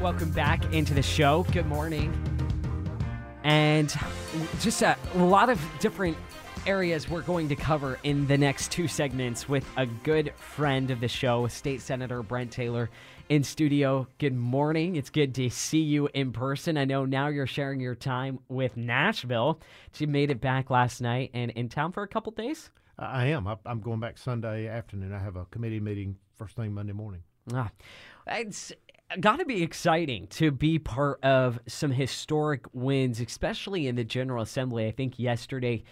welcome back into the show. Good morning. And just a lot of different areas we're going to cover in the next two segments with a good friend of the show, State Senator Brent Taylor in studio. Good morning. It's good to see you in person. I know now you're sharing your time with Nashville. You made it back last night and in town for a couple days? I am. I'm going back Sunday afternoon. I have a committee meeting first thing Monday morning. Ah, it's got to be exciting to be part of some historic wins, especially in the General Assembly. I think yesterday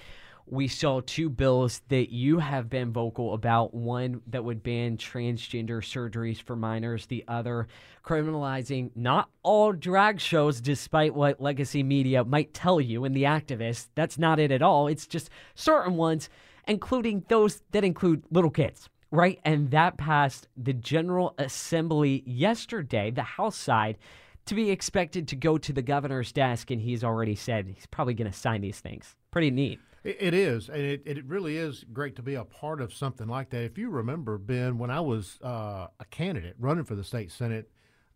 we saw two bills that you have been vocal about one that would ban transgender surgeries for minors, the other criminalizing not all drag shows, despite what legacy media might tell you and the activists. That's not it at all. It's just certain ones, including those that include little kids. Right. And that passed the General Assembly yesterday, the House side, to be expected to go to the governor's desk. And he's already said he's probably going to sign these things. Pretty neat. It is, and it, it really is great to be a part of something like that. If you remember, Ben, when I was uh, a candidate running for the state senate,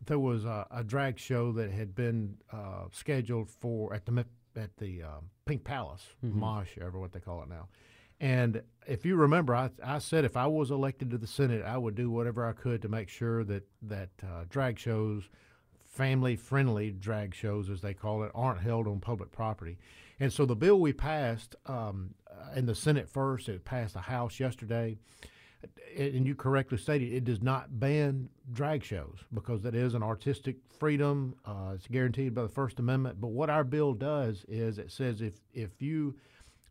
there was a, a drag show that had been uh, scheduled for at the at the uh, Pink Palace, mm-hmm. Mosh, ever what they call it now. And if you remember, I, I said if I was elected to the Senate, I would do whatever I could to make sure that that uh, drag shows, family friendly drag shows as they call it, aren't held on public property. And so the bill we passed um, uh, in the Senate first, it passed the House yesterday. And you correctly stated it does not ban drag shows because that is an artistic freedom. Uh, it's guaranteed by the First Amendment. But what our bill does is it says if if you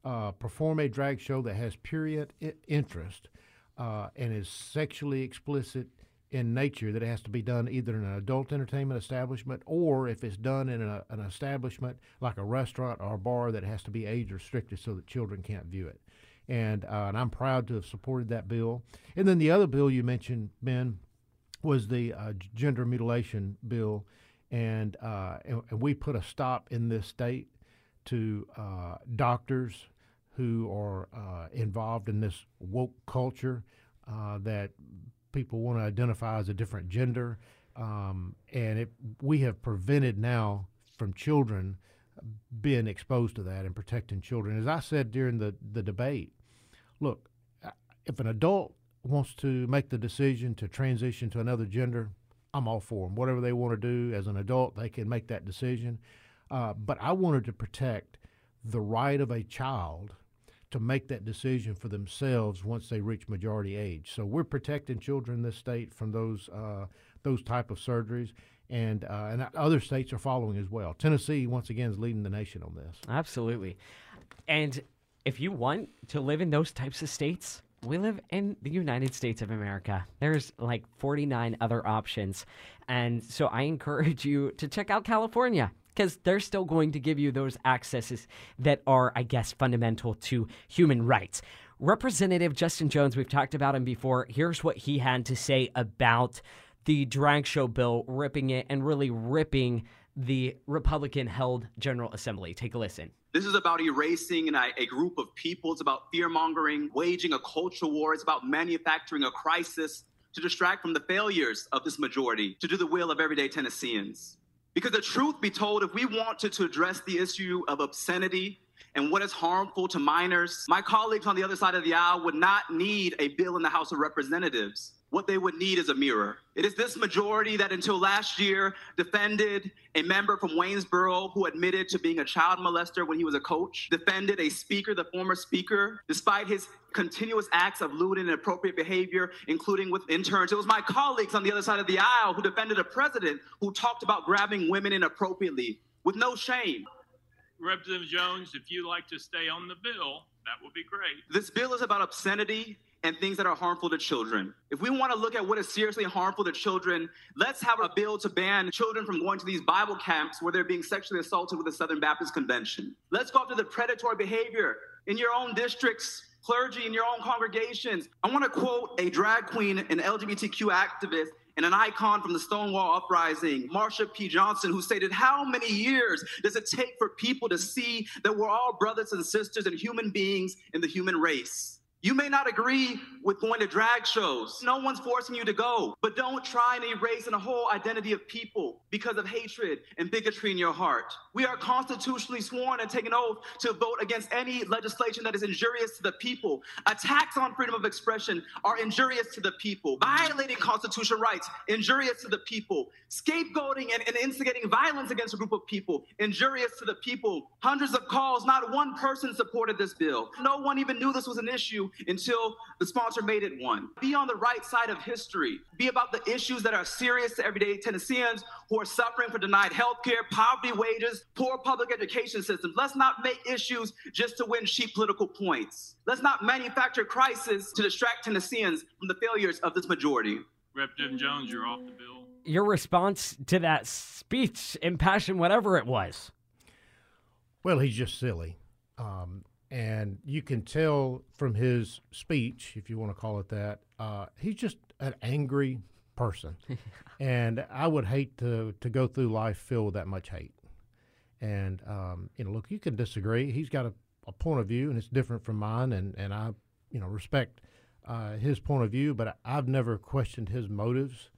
uh, perform a drag show that has prurient interest uh, and is sexually explicit in nature that it has to be done either in an adult entertainment establishment or if it's done in a, an establishment like a restaurant or a bar that has to be age restricted so that children can't view it. And, uh, and I'm proud to have supported that bill. And then the other bill you mentioned, Ben, was the uh, gender mutilation bill. And, uh, and, and, we put a stop in this state to uh, doctors who are uh, involved in this woke culture uh, that people want to identify as a different gender, um, and it, we have prevented now from children being exposed to that and protecting children. As I said during the, the debate, look, if an adult wants to make the decision to transition to another gender, I'm all for them. Whatever they want to do as an adult, they can make that decision. Uh, but I wanted to protect the right of a child to make that decision for themselves once they reach majority age. So we're protecting children in this state from those uh, those type of surgeries, and uh, and other states are following as well. Tennessee once again is leading the nation on this. Absolutely, and if you want to live in those types of states. We live in the United States of America. There's like 49 other options. And so I encourage you to check out California because they're still going to give you those accesses that are, I guess, fundamental to human rights. Representative Justin Jones, we've talked about him before. Here's what he had to say about the drag show bill, ripping it and really ripping the Republican held General Assembly. Take a listen. This is about erasing a, a group of people. It's about fear mongering, waging a culture war. It's about manufacturing a crisis to distract from the failures of this majority, to do the will of everyday Tennesseans. Because the truth be told, if we wanted to address the issue of obscenity and what is harmful to minors, my colleagues on the other side of the aisle would not need a bill in the House of Representatives. What they would need is a mirror. It is this majority that until last year defended a member from Waynesboro who admitted to being a child molester when he was a coach, defended a speaker, the former speaker, despite his continuous acts of lewd and inappropriate behavior, including with interns. It was my colleagues on the other side of the aisle who defended a president who talked about grabbing women inappropriately with no shame. Representative Jones, if you'd like to stay on the bill, that would be great. This bill is about obscenity and things that are harmful to children. If we want to look at what is seriously harmful to children, let's have a bill to ban children from going to these Bible camps where they're being sexually assaulted with the Southern Baptist Convention. Let's go after the predatory behavior in your own districts, clergy in your own congregations. I want to quote a drag queen, an LGBTQ activist, and an icon from the Stonewall Uprising, Marsha P. Johnson, who stated, How many years does it take for people to see that we're all brothers and sisters and human beings in the human race? You may not agree with going to drag shows. No one's forcing you to go, but don't try and erase a whole identity of people because of hatred and bigotry in your heart. We are constitutionally sworn and taken oath to vote against any legislation that is injurious to the people. Attacks on freedom of expression are injurious to the people. Violating constitutional rights, injurious to the people. Scapegoating and, and instigating violence against a group of people, injurious to the people. Hundreds of calls, not one person supported this bill. No one even knew this was an issue until the sponsor made it one. Be on the right side of history. Be about the issues that are serious to everyday Tennesseans who are suffering for denied health care, poverty wages, poor public education systems. Let's not make issues just to win cheap political points. Let's not manufacture crisis to distract Tennesseans from the failures of this majority. Representative Jones, you're off the bill. Your response to that speech, impassioned, whatever it was. Well, he's just silly. Um, and you can tell from his speech, if you want to call it that, uh, he's just an angry person. and I would hate to, to go through life filled with that much hate. And, um, you know, look, you can disagree. He's got a, a, point of view, and it's different from mine, and, and I, you know, respect uh, his point of view, but I've never questioned his motives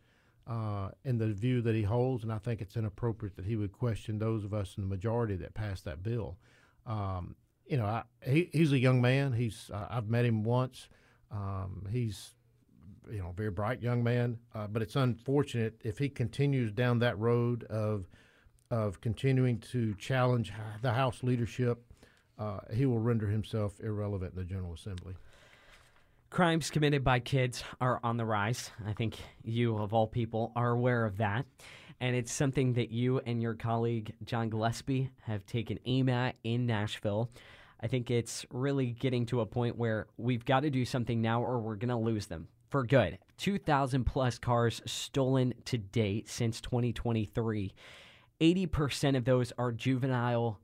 uh, in the view that he holds, and I think it's inappropriate that he would question those of us in the majority that passed that bill. Um, you know, I, he, he's a young man. He's uh, I've met him once. Um, he's you know very bright young man, uh, but it's unfortunate if he continues down that road of of continuing to challenge the House leadership. Uh, he will render himself irrelevant in the General Assembly. Crimes committed by kids are on the rise. I think you, of all people, are aware of that. And it's something that you and your colleague, John Gillespie, have taken aim at in Nashville. I think it's really getting to a point where we've got to do something now or we're going to lose them for good. 2,000 plus cars stolen to date since 2023. 80% of those are juvenile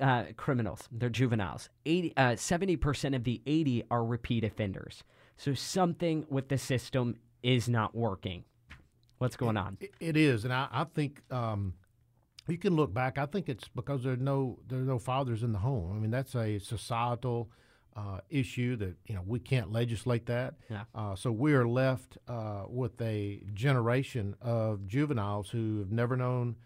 uh, criminals. They're juveniles. 80, uh, 70% of the 80 are repeat offenders. So something with the system is not working. What's going on? it, it is, and I, I think um, you can look back. I think it's because there are no there are no fathers in the home. I mean, that's a societal uh, issue that you know we can't legislate that. Yeah. Uh, so we are left uh, with a generation of juveniles who have never known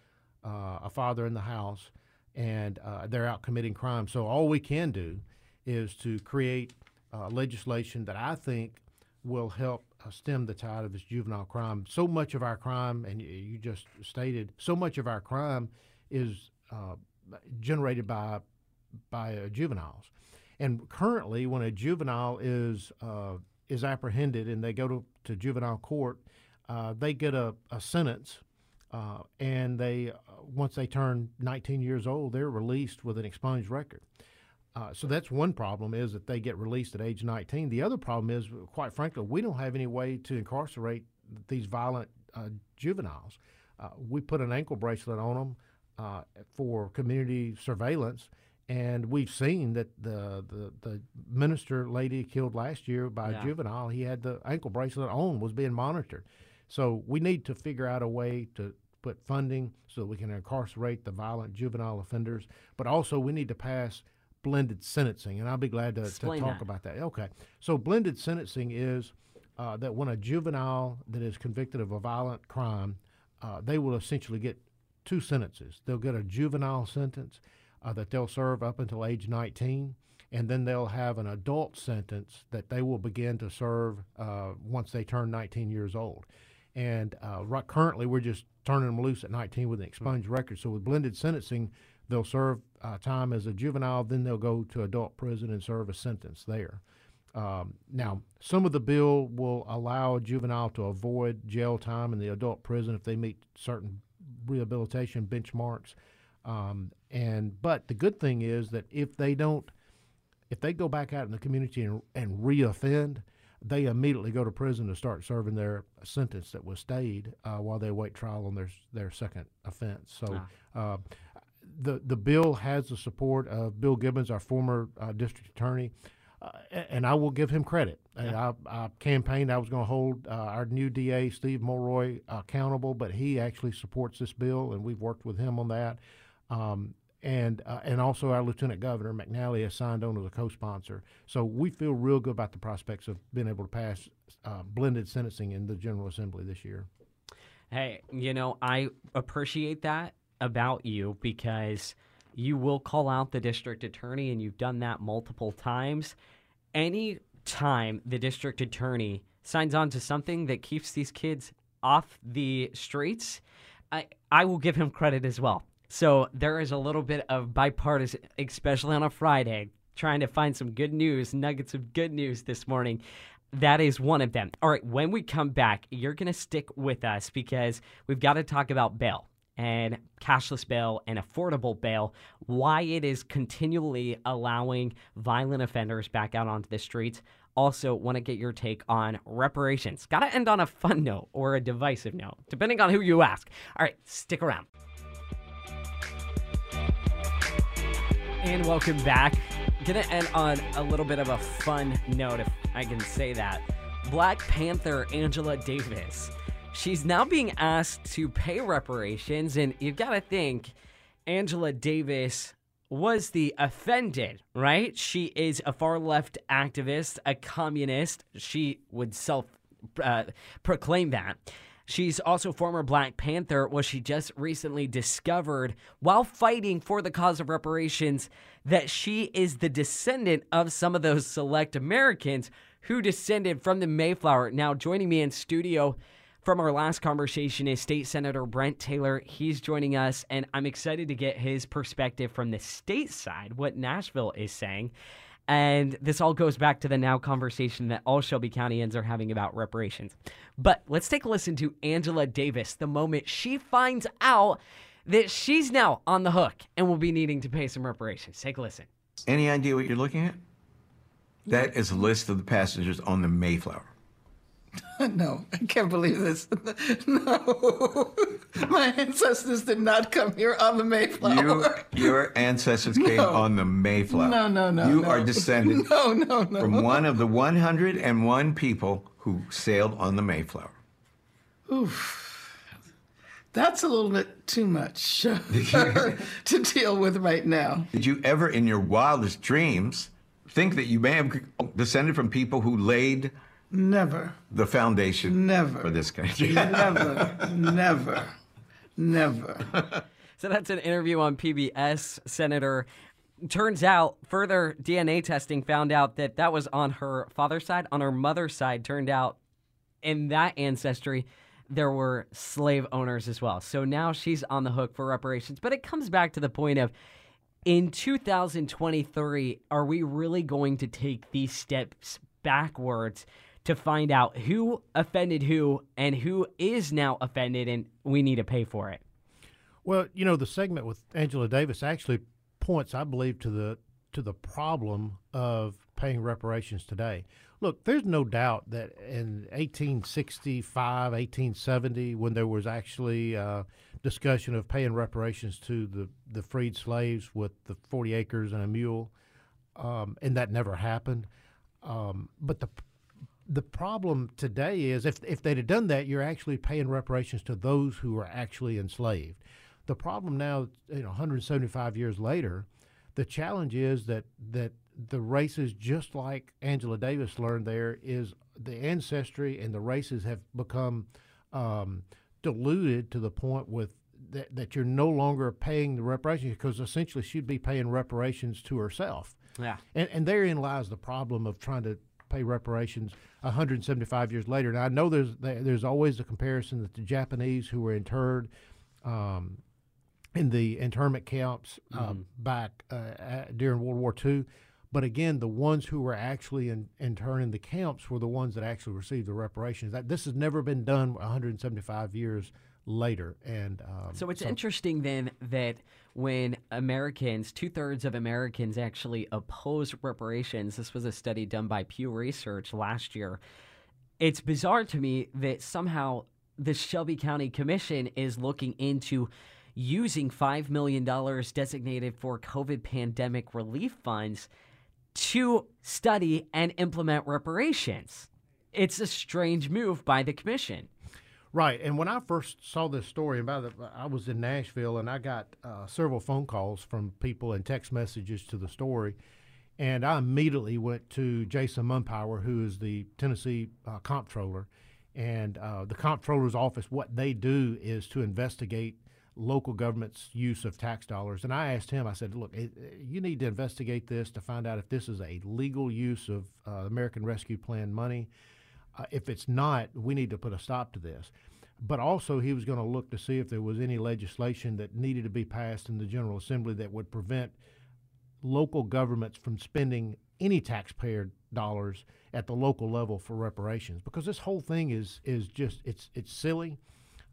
uh, a father in the house and uh, they're out committing crime. So all we can do is to create uh, legislation that I think will help stem the tide of this juvenile crime. So much of our crime, and you just stated, so much of our crime is uh, generated by by uh, juveniles. And currently, when a juvenile is uh, is apprehended and they go to, to juvenile court, they get a, a sentence uh, and they, uh, once they turn 19 years old, they're released with an expunged record. Uh, so that's one problem is that they get released at age 19. The other problem is, quite frankly, we don't have any way to incarcerate these violent uh, juveniles. Uh, we put an ankle bracelet on them uh, for community surveillance, and we've seen that the, the, the minister lady killed last year by yeah. a juvenile, he had the ankle bracelet on, was being monitored. So we need to figure out a way to put funding so that we can incarcerate the violent juvenile offenders, but also we need to pass blended sentencing, and I'll be glad to, to talk that. about that. Okay, so blended sentencing is uh, that when a juvenile that is convicted of a violent crime, uh, they will essentially get two sentences. They'll get a juvenile sentence uh, that they'll serve up until age 19, and then they'll have an adult sentence that they will begin to serve uh, once they turn 19 years old. And uh, right, currently, we're just turning them loose at 19 with an expunged record. So with blended sentencing, they'll serve uh, time as a juvenile, then they'll go to adult prison and serve a sentence there. Um, now, some of the bill will allow a juvenile to avoid jail time in the adult prison if they meet certain rehabilitation benchmarks. Um, and but the good thing is that if they don't, if they go back out in the community and, and reoffend, they immediately go to prison to start serving their sentence that was stayed uh, while they wait trial on their their second offense. So. Ah. Uh, the the bill has the support of Bill Gibbons, our former uh, district attorney, uh, and I will give him credit. Yeah. I, I, campaigned I was going to hold uh, our new DA Steve Mulroy accountable, but he actually supports this bill, and we've worked with him on that. Um, and uh, and also our Lieutenant Governor McNally has signed on as a co-sponsor. So we feel real good about the prospects of being able to pass uh, blended sentencing in the General Assembly this year. Hey, you know, I appreciate that about you because you will call out the district attorney, and you've done that multiple times. Any time the district attorney signs on to something that keeps these kids off the streets, I, I will give him credit as well. So there is a little bit of bipartisan, especially on a Friday, trying to find some good news, nuggets of good news this morning. That is one of them. All right, when we come back, you're going to stick with us because we've got to talk about bail and cashless bail and affordable bail, why it is continually allowing violent offenders back out onto the streets. Also, want to get your take on reparations. Got to end on a fun note or a divisive note, depending on who you ask. All right, stick around. And welcome back. Gonna end on a little bit of a fun note, if I can say that. Black Panther Angela Davis. She's now being asked to pay reparations, and you've got to think Angela Davis was the offended, right? She is a far left activist, a communist. She would self uh, proclaim that. She's also former Black Panther. Was she just recently discovered while fighting for the cause of reparations that she is the descendant of some of those select Americans who descended from the Mayflower? Now, joining me in studio from our last conversation is State Senator Brent Taylor. He's joining us, and I'm excited to get his perspective from the state side, what Nashville is saying. And this all goes back to the now conversation that all Shelby Countyans are having about reparations. But let's take a listen to Angela Davis the moment she finds out that she's now on the hook and will be needing to pay some reparations. Take a listen. Any idea what you're looking at? That is a list of the passengers on the Mayflower. No, I can't believe this. No, my ancestors did not come here on the Mayflower. You, your ancestors came No. on the Mayflower. No, no, no, You no. are descended No, no, no. from one of the 101 people who sailed on the Mayflower. Oof. That's a little bit too much to deal with right now. Did you ever, in your wildest dreams, think that you may have descended from people who laid Never, the foundation Never. for this country? never, never, never. So that's an interview on PBS. Senator turns out further DNA testing found out that that was on her father's side. On her mother's side, turned out in that ancestry there were slave owners as well. So now she's on the hook for reparations. But it comes back to the point of in 2023, are we really going to take these steps backwards to find out who offended who and who is now offended and we need to pay for it? Well, you know, the segment with Angela Davis actually points, I believe, to the to the problem of paying reparations today. Look, there's no doubt that in 1865, 1870, when there was actually uh, discussion of paying reparations to the, the freed slaves with the 40 acres and a mule, um, and that never happened. Um, but the the problem today is if if they'd have done that, you're actually paying reparations to those who were actually enslaved. The problem now, you know, 175 years later, the challenge is that that the races, just like Angela Davis learned there, is the ancestry and the races have become um, diluted to the point with that, that you're no longer paying the reparations because essentially she'd be paying reparations to herself. Yeah. And, and therein lies the problem of trying to pay reparations 175 years later. Now I know there's there's always a comparison that the Japanese who were interred um, in the internment camps uh, back uh, at, during World War II, but again, the ones who were actually in, interned in the camps were the ones that actually received the reparations. That this has never been done 175 years later, and um, So it's interesting then that when Americans, two thirds of Americans actually oppose reparations, this was a study done by Pew Research last year. It's bizarre to me that somehow the Shelby County Commission is looking into using $5 million designated for COVID pandemic relief funds to study and implement reparations. It's a strange move by the commission. Right, and when I first saw this story, about the, I was in Nashville, and I got uh, several phone calls from people and text messages to the story, and I immediately went to Jason Mumpower, who is the Tennessee uh, comptroller, and uh, the comptroller's office. What they do is to investigate local government's use of tax dollars. And I asked him, I said, look, it, you need to investigate this to find out if this is a legal use of uh, American Rescue Plan money. Uh, if it's not, we need to put a stop to this. But also, he was going to look to see if there was any legislation that needed to be passed in the General Assembly that would prevent local governments from spending any taxpayer dollars at the local level for reparations because this whole thing is is just it's it's silly.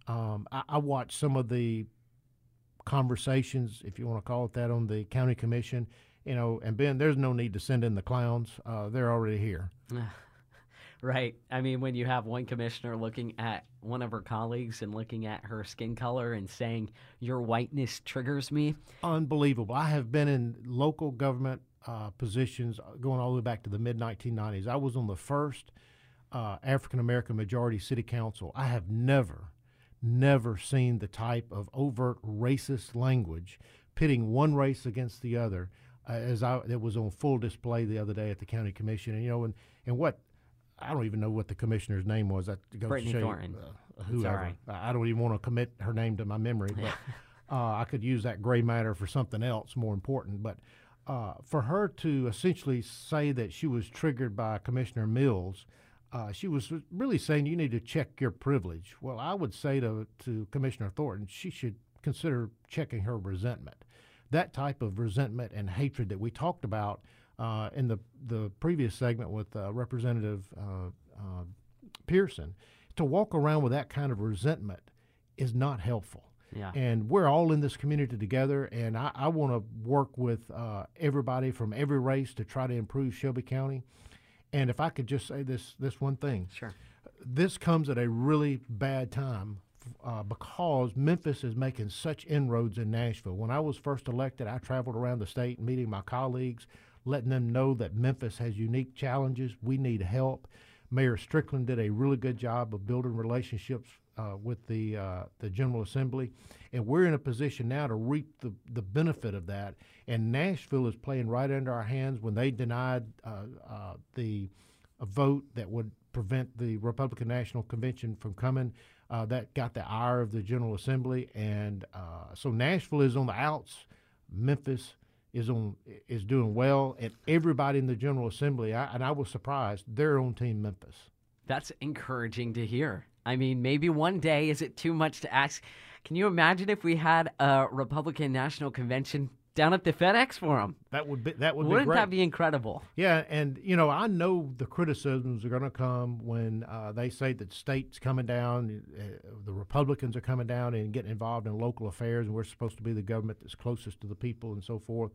Um, I, I watched some of the conversations, if you want to call it that, on the county commission. You know, and Ben, there's no need to send in the clowns; uh, they're already here. Right. I mean, when you have one commissioner looking at one of her colleagues and looking at her skin color and saying, Your whiteness triggers me. Unbelievable. I have been in local government uh, positions going all the way back to the mid 1990s. I was on the first uh, African American majority city council. I have never, never seen the type of overt racist language pitting one race against the other uh, as I it was on full display the other day at the county commission. And you know, and and what I don't even know what the commissioner's name was. That goes Britney to show Thornton. Uh, whoever. right. I I don't even want to commit her name to my memory, but uh, I could use that gray matter for something else more important. But uh, for her to essentially say that she was triggered by Commissioner Mills, uh, she was really saying you need to check your privilege. Well, I would say to, to Commissioner Thornton, she should consider checking her resentment. That type of resentment and hatred that we talked about uh, in the, the previous segment with uh, Representative uh, uh, Pearson, to walk around with that kind of resentment is not helpful. Yeah. And we're all in this community together, and I, I want to work with uh, everybody from every race to try to improve Shelby County. And if I could just say this this one thing, Sure. this comes at a really bad time uh, because Memphis is making such inroads in Nashville. When I was first elected, I traveled around the state meeting my colleagues, letting them know that Memphis has unique challenges. We need help. Mayor Strickland did a really good job of building relationships uh, with the uh, the General Assembly, and we're in a position now to reap the, the benefit of that. And Nashville is playing right under our hands when they denied uh, uh, the vote that would prevent the Republican National Convention from coming. Uh, that got the ire of the General Assembly, and uh, so Nashville is on the outs. Memphis is on is doing well, and everybody in the General Assembly, I, and I was surprised, they're on Team Memphis. That's encouraging to hear. I mean, maybe one day, is it too much to ask? Can you imagine if we had a Republican National Convention down at the FedEx Forum? That would be that would Wouldn't be great. that be incredible? Yeah, and you know, I know the criticisms are going to come when uh, they say that states coming down, uh, the Republicans are coming down and getting involved in local affairs, and we're supposed to be the government that's closest to the people and so forth.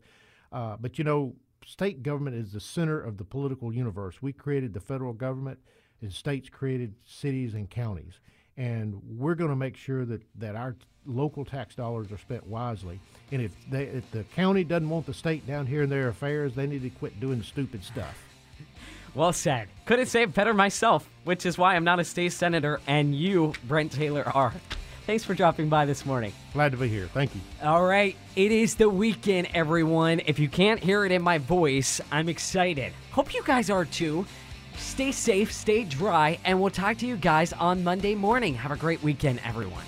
Uh, but you know, state government is the center of the political universe. We created the federal government, and states created cities and counties, and we're going to make sure that that our local tax dollars are spent wisely. And if they, if the county doesn't want the state down here in their affairs, they need to quit doing stupid stuff. Well said. Couldn't say it better myself, which is why I'm not a state senator and you, Brent Taylor, are. Thanks for dropping by this morning. Glad to be here. Thank you. All right, it is the weekend, everyone. If you can't hear it in my voice, I'm excited. Hope you guys are too. Stay safe, stay dry, and we'll talk to you guys on Monday morning. Have a great weekend, everyone.